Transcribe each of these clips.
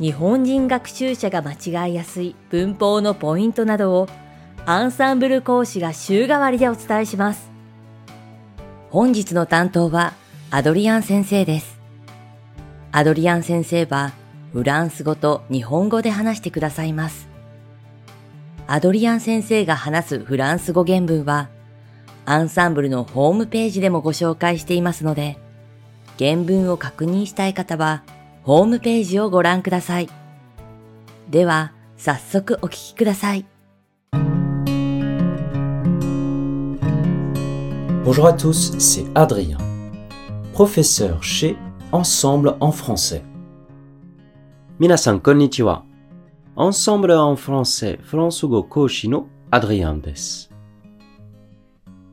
日本人学習者が間違いやすい文法のポイントなどをアンサンブル講師が週替わりでお伝えします。本日の担当はアドリアン先生です。アドリアン先生はフランス語と日本語で話してくださいます。アドリアン先生が話すフランス語原文はアンサンブルのホームページでもご紹介していますので原文を確認したい方はホームページをご覧ください。では、早速お聞きください。Bonjour à tous, c'est Adrien, professeur chez Ensemble en français. 皆さん、こんにちは。Ensemble en français フランス語講師の Adrien です。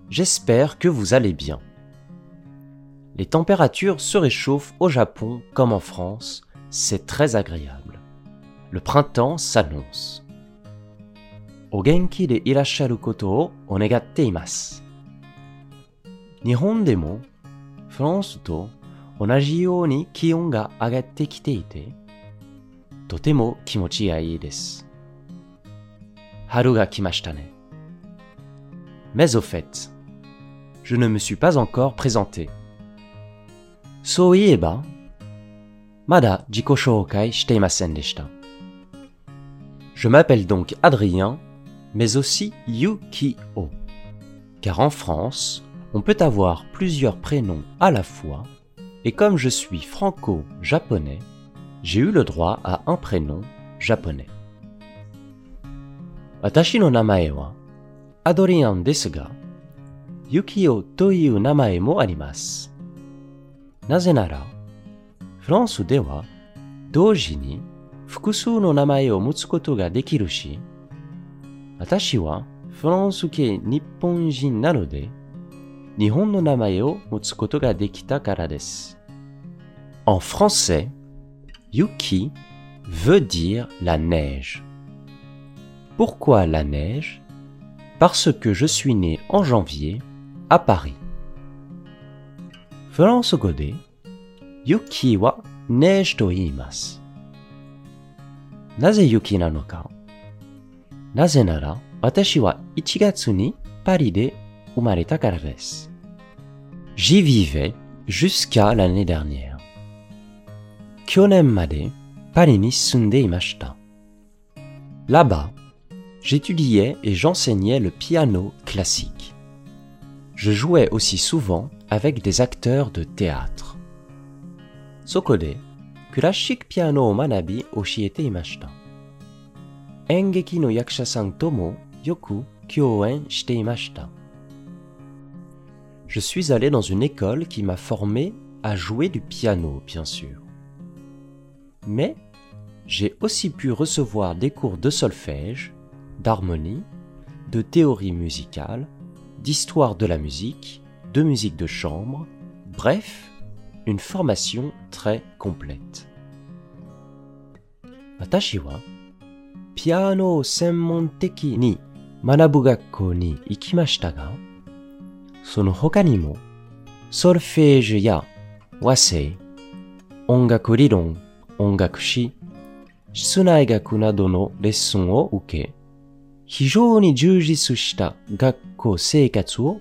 J'espère que vous allez bien. Les températures se réchauffent au Japon comme en France, c'est très agréable. Le printemps s'annonce. O genki de irasharu koto o onegatte imasu. Nihon demo, France to onaji you ni kion ga agatte kite ite, totemo kimochi ga ii desu. Haru ga kimashita ne. Mais au fait, je ne me suis pas encore présenté. Soieba, Mada jiko shoukai shiteimasen deshita. Je m'appelle donc Adrien, mais aussi Yukio. Car en France, on peut avoir plusieurs prénoms à la fois, et comme je suis franco-japonais, j'ai eu le droit à un prénom japonais. Watashi no namae wa Adrien Yukio namae mo arimasu. なぜなら、フランスでは同時に複数の名前を持つことができるし、私はフランス系日本人なので、日本の名前を持つことができたからです。En français, Yuki veut dire la neige. Pourquoi la neige Parce que je suis né en janvier à Paris. フランス語で雪はネージと言います。なぜ雪なのかなぜなら私は1月にパリで生まれたからです。J'y vivais jusqu'à l'année dernière. 去年までパリに住んでいました。Là-bas, j'étudiais et j'enseignais le piano classique. Je jouais aussi souvent avec des acteurs de théâtre. Sokode, classique piano manabi oshiete imashita. Engeki no yakusha-san tomo yoku kyoen shite imashita. Je suis allé dans une école qui m'a formé à jouer du piano, bien sûr. Mais j'ai aussi pu recevoir des cours de solfège, d'harmonie, de théorie musicale, d'histoire de la musique, de musique de chambre, bref, une formation très complète. Watashi wa piano senmonteki ni manabu gakko ni ikimashita ga, sono hoka ni mo solfège ya wasei, ongaku riron, ongaku shi, shitsunaigaku nado no lesson o uke, 非常に充実した学校生活を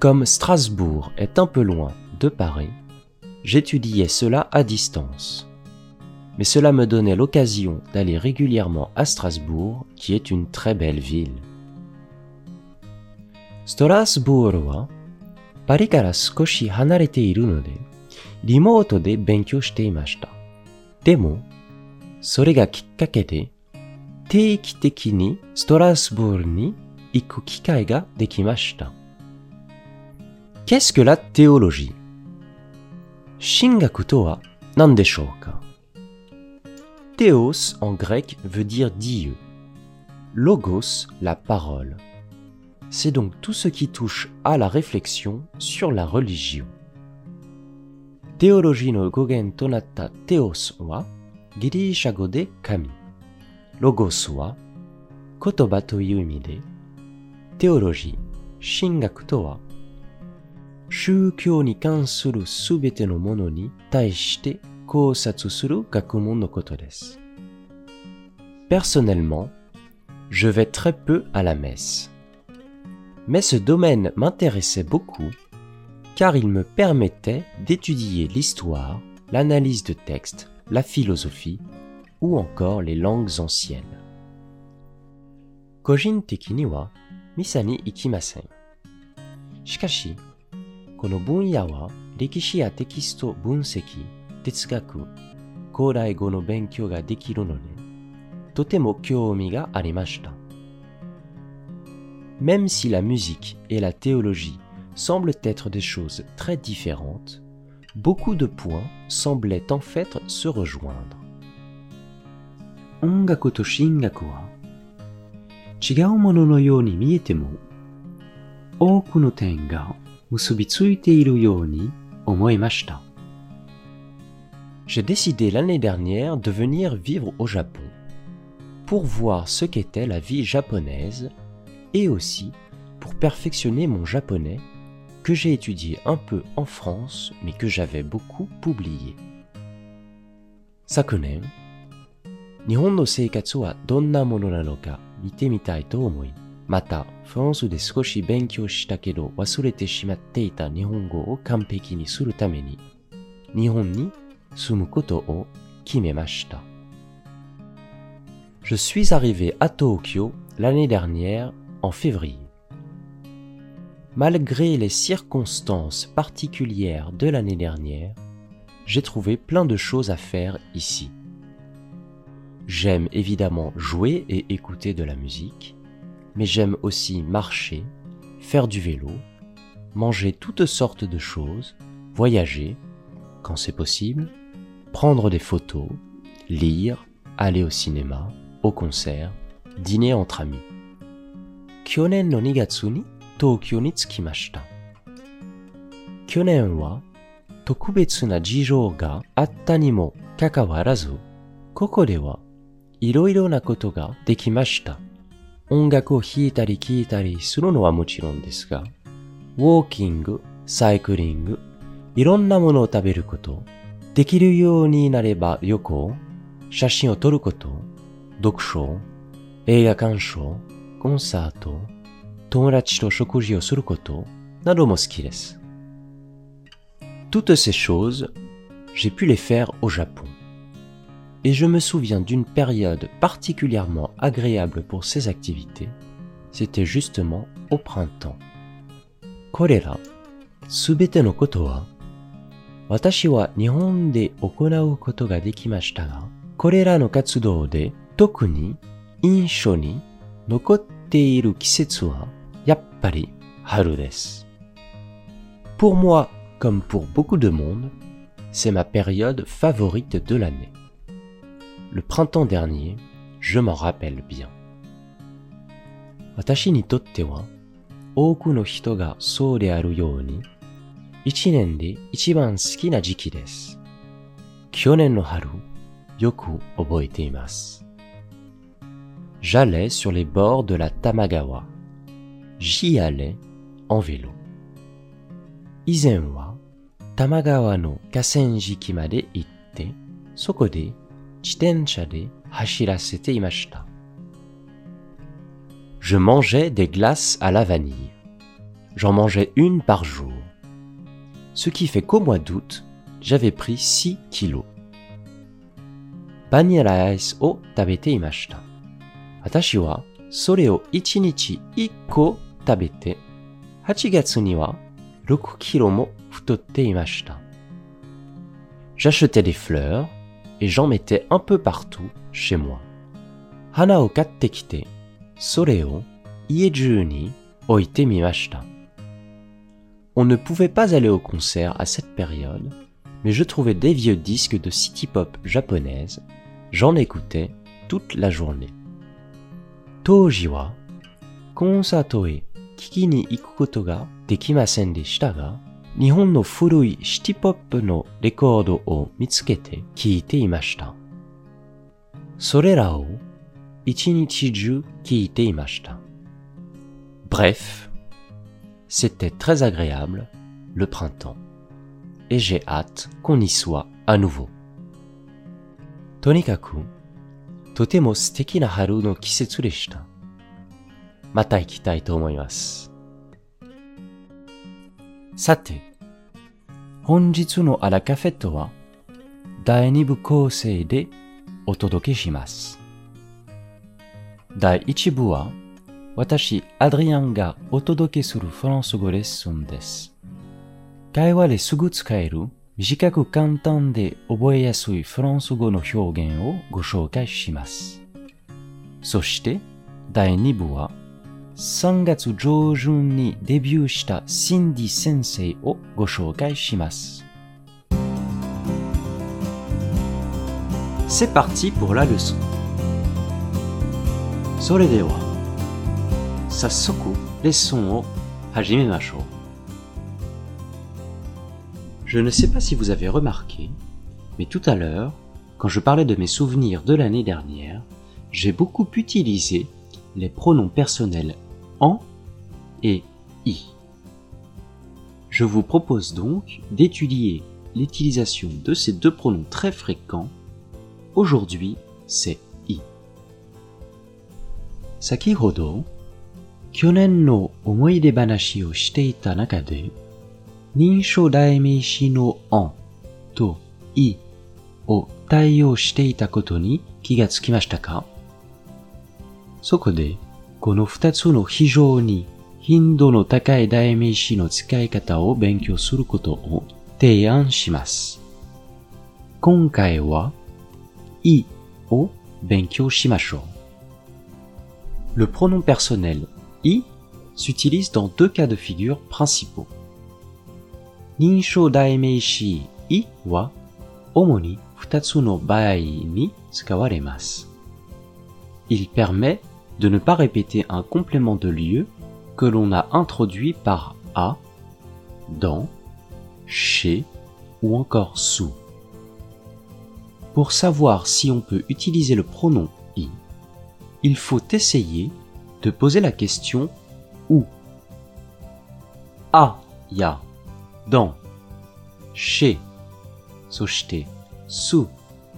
Comme Strasbourg est un peu loin de Paris, j'étudiais cela à distance. Mais cela me donnait l'occasion d'aller régulièrement à Strasbourg, qui est une très belle ville. Strasbourg wa Paris hanarete de. Demo. Qu'est-ce que la théologie? Shingaku to Théos en grec veut dire Dieu. Logos, la parole. C'est donc tout ce qui touche à la réflexion sur la religion. Théologie no gogen tonatta théos wa girisha go de kami. Logos wa kotoba to de théologie shingakutoa. 宗教に関するすべてのものに対して考察する学問のことです。Personnellement, je vais très peu à la messe. Mais ce domaine m'intéressait beaucoup car il me permettait d'étudier l'histoire, l'analyse de textes, la philosophie ou encore les langues anciennes. Kojin teki ni wa misa ni ikimasen. Shikashi, kono bunya wa rekishi ya tekisto bunseki, tetsugaku, kourai go no benkyou ga dekiru node, totemo kyoumi ga arimashita. Même si la musique et la théologie semblent être des choses très différentes, beaucoup de points semblaient en fait se rejoindre. Ongaku to shingaku wa chigau mono no you ni miete mo oku no ten ga musubitsuite iru you ni omoemashita. J'ai décidé l'année dernière de venir vivre au Japon pour voir ce qu'était la vie japonaise et aussi pour perfectionner mon japonais que j'ai étudié un peu en France mais que j'avais beaucoup oublié. Sakunen, Nihon no seikatsu wa donna mono nano ka mite mitai to omoi, mata France de skoshi benkyou shita kedo wasurete shimatte ita nihongo o kanpeki ni suru tame ni Nihon ni sumu koto o kimemashita. Je suis arrivé à Tokyo l'année dernière en février. Malgré les circonstances particulières de l'année dernière, j'ai trouvé plein de choses à faire ici. J'aime évidemment jouer et écouter de la musique, mais j'aime aussi marcher, faire du vélo, manger toutes sortes de choses, voyager, quand c'est possible, prendre des photos, lire, aller au cinéma, au concert, dîner entre amis. Kyonen no nigatsu ni Tokyo ni tsukimashita. Kyonen wa tokubetsu na jijou ga atta ni de wa. 音楽を弾いたり聴いたりするのはもちろんですが、ウォーキング、サイクリング、いろんなものを食べること、できるようになれば旅行、写真を撮ること、読書、映画鑑賞、コンサート、友達と食事をすることなども好きです。Toutes ces choses, j'ai pu les faire au Japon. et je me souviens d'une période particulièrement agréable pour ces activités, c'était justement au printemps. Korera, subete no koto wa, watashi wa Nihon de okorau koto ga dekimashita ga, korera no katsudou de toku ni insho ni nokotte iru kisetsu wa yappari haru desu. Pour moi, comme pour beaucoup de monde, c'est ma période favorite de l'année le printemps dernier, je m'en rappelle bien. Watashi ni wa, oku no hito ga sou de aru you de ichiban suki na jiki desu. Kyonen no haru, yoku oboete imasu. J'allais sur les bords de la Tamagawa. J'y allais en vélo. Izen wa Tamagawa no kasenjiki made itte, soko de 敷まで行って、そこで自転車で走らせていました。Je mangeais des glaces à la vanille. J'en mangeais une par jour. Ce qui fait qu'au mois d'août, j'avais pris 6 kilos. バニラアイスを食べていました。私はそれを1日1個食べて、8月には6キロも太っていました。J'achetais des fleurs et j'en mettais un peu partout chez moi. Hana o katte kite, oite mimashita. On ne pouvait pas aller au concert à cette période, mais je trouvais des vieux disques de city pop japonaise, j'en écoutais toute la journée. Toji wa konsato e kiki ni iku 日本の古いシティポップのレコードを見つけて聴いていました。それらを一日中聴いていました。Bref, c'était très agréable le printemps. Et j'ai hâte qu'on y soit à nouveau. とにかく、とても素敵な春の季節でした。また行きたいと思います。さて、本日のアラカフェットは第2部構成でお届けします。第1部は私、アドリアンがお届けするフランス語レッスンです。会話ですぐ使える短く簡単で覚えやすいフランス語の表現をご紹介します。そして第2部は3月上旬にデビューしたシンディ先生をご紹介します。C'est parti pour la leçon. それでは、早速レッスンを始めましょう。Je ne sais pas si vous avez remarqué, mais tout à l'heure, quand je parlais de mes souvenirs de l'année dernière, j'ai beaucoup utilisé les pronoms personnels en et i. Je vous propose donc d'étudier l'utilisation de ces deux pronoms très fréquents. Aujourd'hui, c'est i. Sakihodo, kyonen no omoide banashi o shite ita naka de, ninsho no en to i o taiyou shite ita koto ni kiga tsukimashita ka? Soko こで、この二つの非常に頻度の高い代名詞の使い方を勉強することを提案します。今回は、i を勉強しましょう。Le pronom personnel i s'utilise dans deux cas de figure principaux. 認証代名詞 i は主に二つの場合に使われます。Il permet de ne pas répéter un complément de lieu que l'on a introduit par à, dans, chez ou encore sous. Pour savoir si on peut utiliser le pronom i, il faut essayer de poser la question où. À ya, dans, chez, soshite, sous,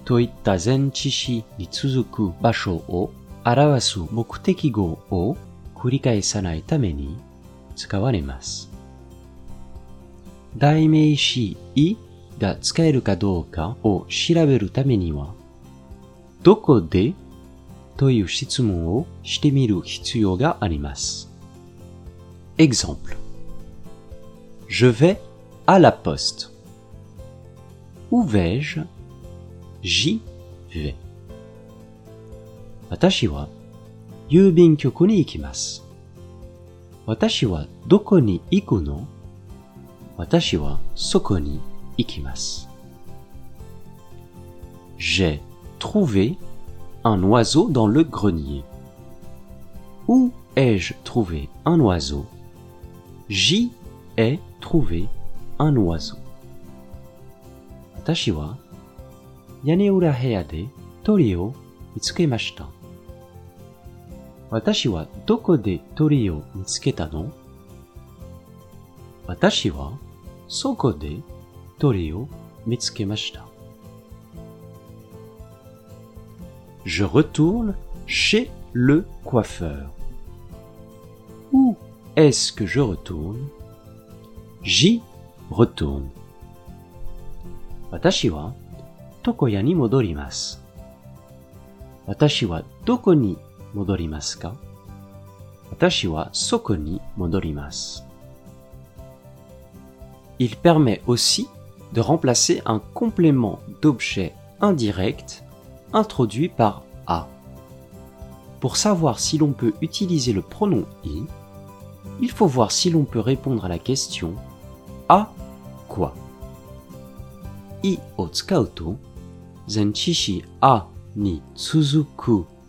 toita zenchishi ni tsuzuku basho o 表す目的語を繰り返さないために使われます。代名詞いが使えるかどうかを調べるためには、どこでという質問をしてみる必要があります。Exemple. Je vais à la poste. Où vais-je? J'y vais. 私は郵便局に行きます。私はどこに行くの私はそこに行きます。J'ai trouvé un oiseau dans le grenier. Où ai-je trouvé un oiseau J'y ai trouvé un oiseau. 私は屋根裏部屋で鳥を見つけました。 私はどこで鳥を見つけたの私はそこで鳥を見つけました。Je retourne chez le coiffeur. Où est-ce que je retourne J'y retourne. 私は床屋に戻ります。 私はどこに il permet aussi de remplacer un complément d'objet indirect introduit par a. Pour savoir si l'on peut utiliser le pronom i, il faut voir si l'on peut répondre à la question à quoi. I o a ni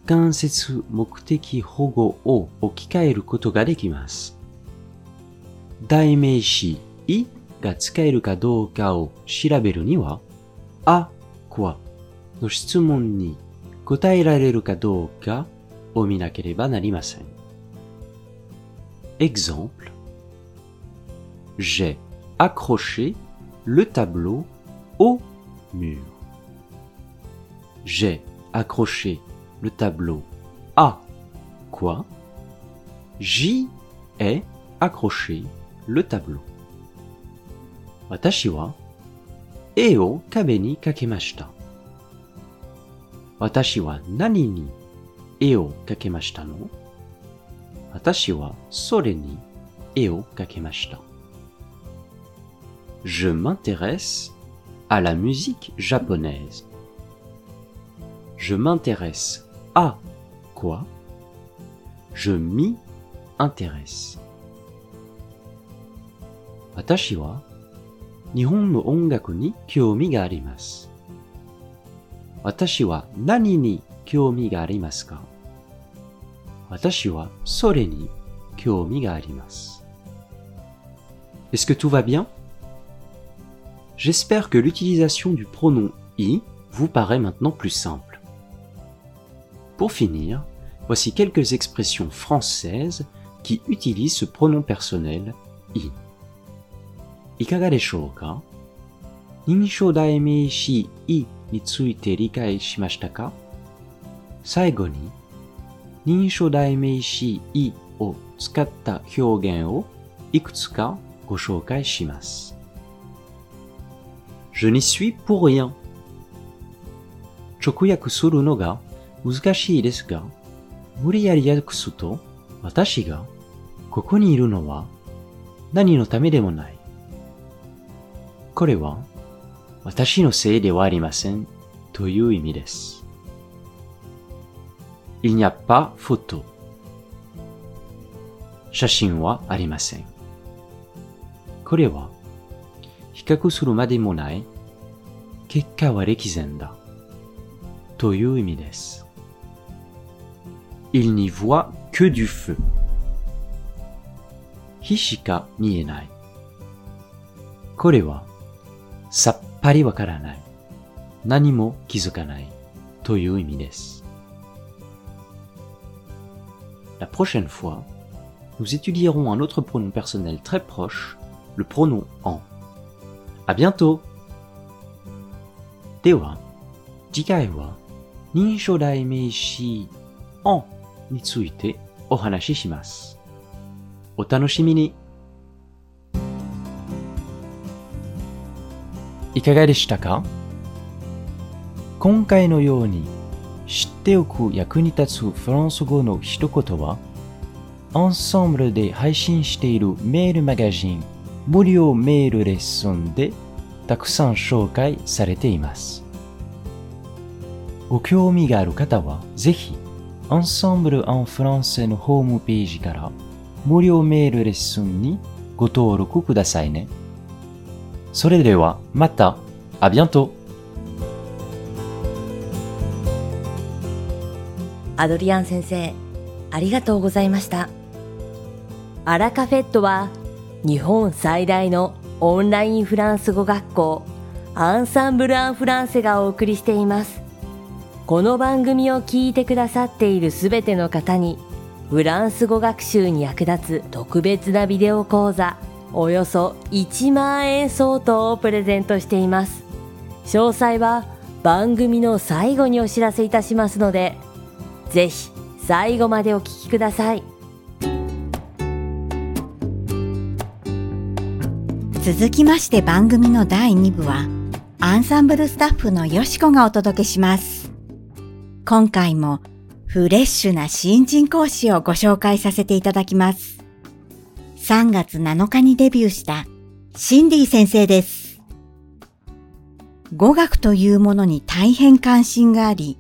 間接目的保護を置き換えることができます。代名詞いが使えるかどうかを調べるには、あ、quoi の質問に答えられるかどうかを見なければなりません。Exemple J'ai accroché le tableau au mur. J'ai accroché le tableau à quoi? J'y ai accroché le tableau. Watashi wa e o kabe ni kakemashita. Watashi wa nani ni kakemashita no? Watashi wa sore kakemashita. Je m'intéresse à la musique japonaise. Je m'intéresse à quoi? Je m'y intéresse. Watashi wa Nihon no ongaku ni kyoumi ga arimasu. Watashi wa nani ni kyoumi ga arimasu ka? Watashi wa sore ni kyoumi ga arimasu. Est-ce que tout va bien? J'espère que l'utilisation du pronom i vous paraît maintenant plus simple. Pour finir, voici quelques expressions françaises qui utilisent ce pronom personnel i. Ikaga deshou ka? Daimeishi i ni tsuite rikai shimashita ka? Saigo ni, ninshou daimeishi i o tsukatta hyougen o ikutsuka go shoukai shimasu. Je n'y suis pour rien. Chokuyaku suru no ga 難しいですが、無理やり訳すと、私がここにいるのは何のためでもない。これは私のせいではありませんという意味です。Il n'y a pas photo. 写真はありません。これは比較するまでもない結果は歴然だという意味です。Il n'y voit que du feu. 火しか見えない。これはさっぱりわからない。何も気づかない。という意味です。La prochaine fois, nous étudierons un autre pronom personnel très proche, le pronom en. À bientôt! では、次回は認証代名詞 en についてお話しします。お楽しみにいかがでしたか？今回のように知っておく役に立つフランス語の一言は、アンサンブルで配信しているメールマガジン無料メールレッスンでたくさん紹介されています。ご興味がある方はぜひ、アンサンブル・アン・フランセのホームページから無料メールレッスンにご登録くださいね。それではまた、à bientôt! アドリアン先生、ありがとうございました。アラカフェットは日本最大のオンラインフランス語学校アンサンブル・アン・フランセがお送りしています。この番組を聞いてくださっているすべての方にフランス語学習に役立つ特別なビデオ講座およそ1万円相当をプレゼントしています。詳細は番組の最後にお知らせいたしますので、ぜひ最後までお聞きください。続きまして番組の第2部はアンサンブルスタッフのよしこがお届けします今回もフレッシュな新人講師をご紹介させていただきます。3月7日にデビューしたシンディ先生です。語学というものに大変関心があり、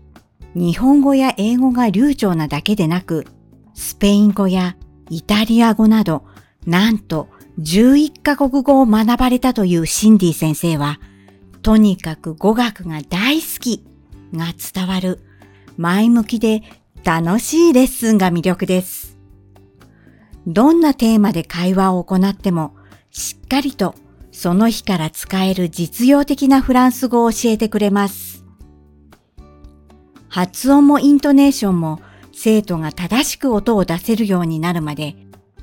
日本語や英語が流暢なだけでなく、スペイン語やイタリア語など、なんと11カ国語を学ばれたというシンディ先生は、とにかく語学が大好きが伝わる前向きで楽しいレッスンが魅力です。どんなテーマで会話を行っても、しっかりとその日から使える実用的なフランス語を教えてくれます。発音もイントネーションも生徒が正しく音を出せるようになるまで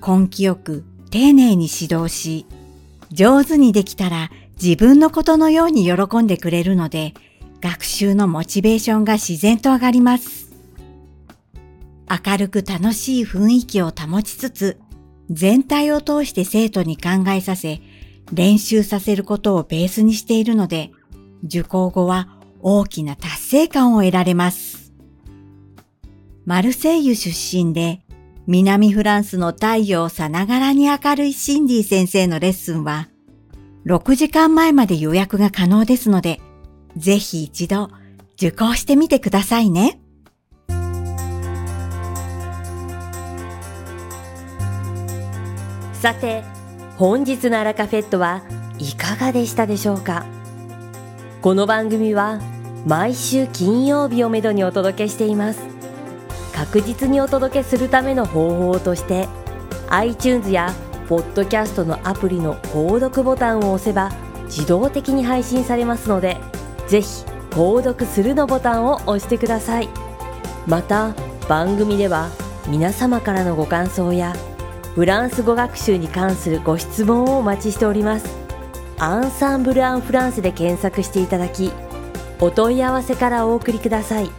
根気よく丁寧に指導し、上手にできたら自分のことのように喜んでくれるので、学習のモチベーションが自然と上がります。明るく楽しい雰囲気を保ちつつ、全体を通して生徒に考えさせ、練習させることをベースにしているので、受講後は大きな達成感を得られます。マルセイユ出身で、南フランスの太陽さながらに明るいシンディ先生のレッスンは、6時間前まで予約が可能ですので、ぜひ一度受講してみてくださいね。さて、本日のアラカフェットはいかがでしたでしょうか？この番組は毎週金曜日をめどにお届けしています。確実にお届けするための方法として iTunes やポッドキャストのアプリの購読ボタンを押せば自動的に配信されますのでぜひ購読するのボタンを押してください。また番組では皆様からのご感想やフランス語学習に関するご質問をお待ちしております。アンサンブル・アン・フランスで検索していただきお問い合わせからお送りください。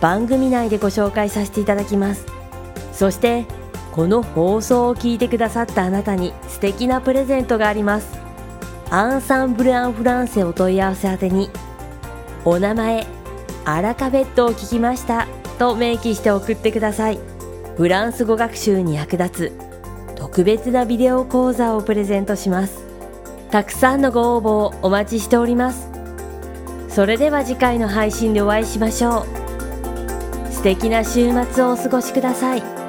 番組内でご紹介させていただきます。そしてこの放送を聞いてくださったあなたに素敵なプレゼントがあります。アンサンブル・アン・フランセお問い合わせ宛てにお名前アラカベットを聞きましたと明記して送ってください。フランス語学習に役立つ特別なビデオ講座をプレゼントします。たくさんのご応募をお待ちしております。それでは次回の配信でお会いしましょう。素敵な週末をお過ごしください。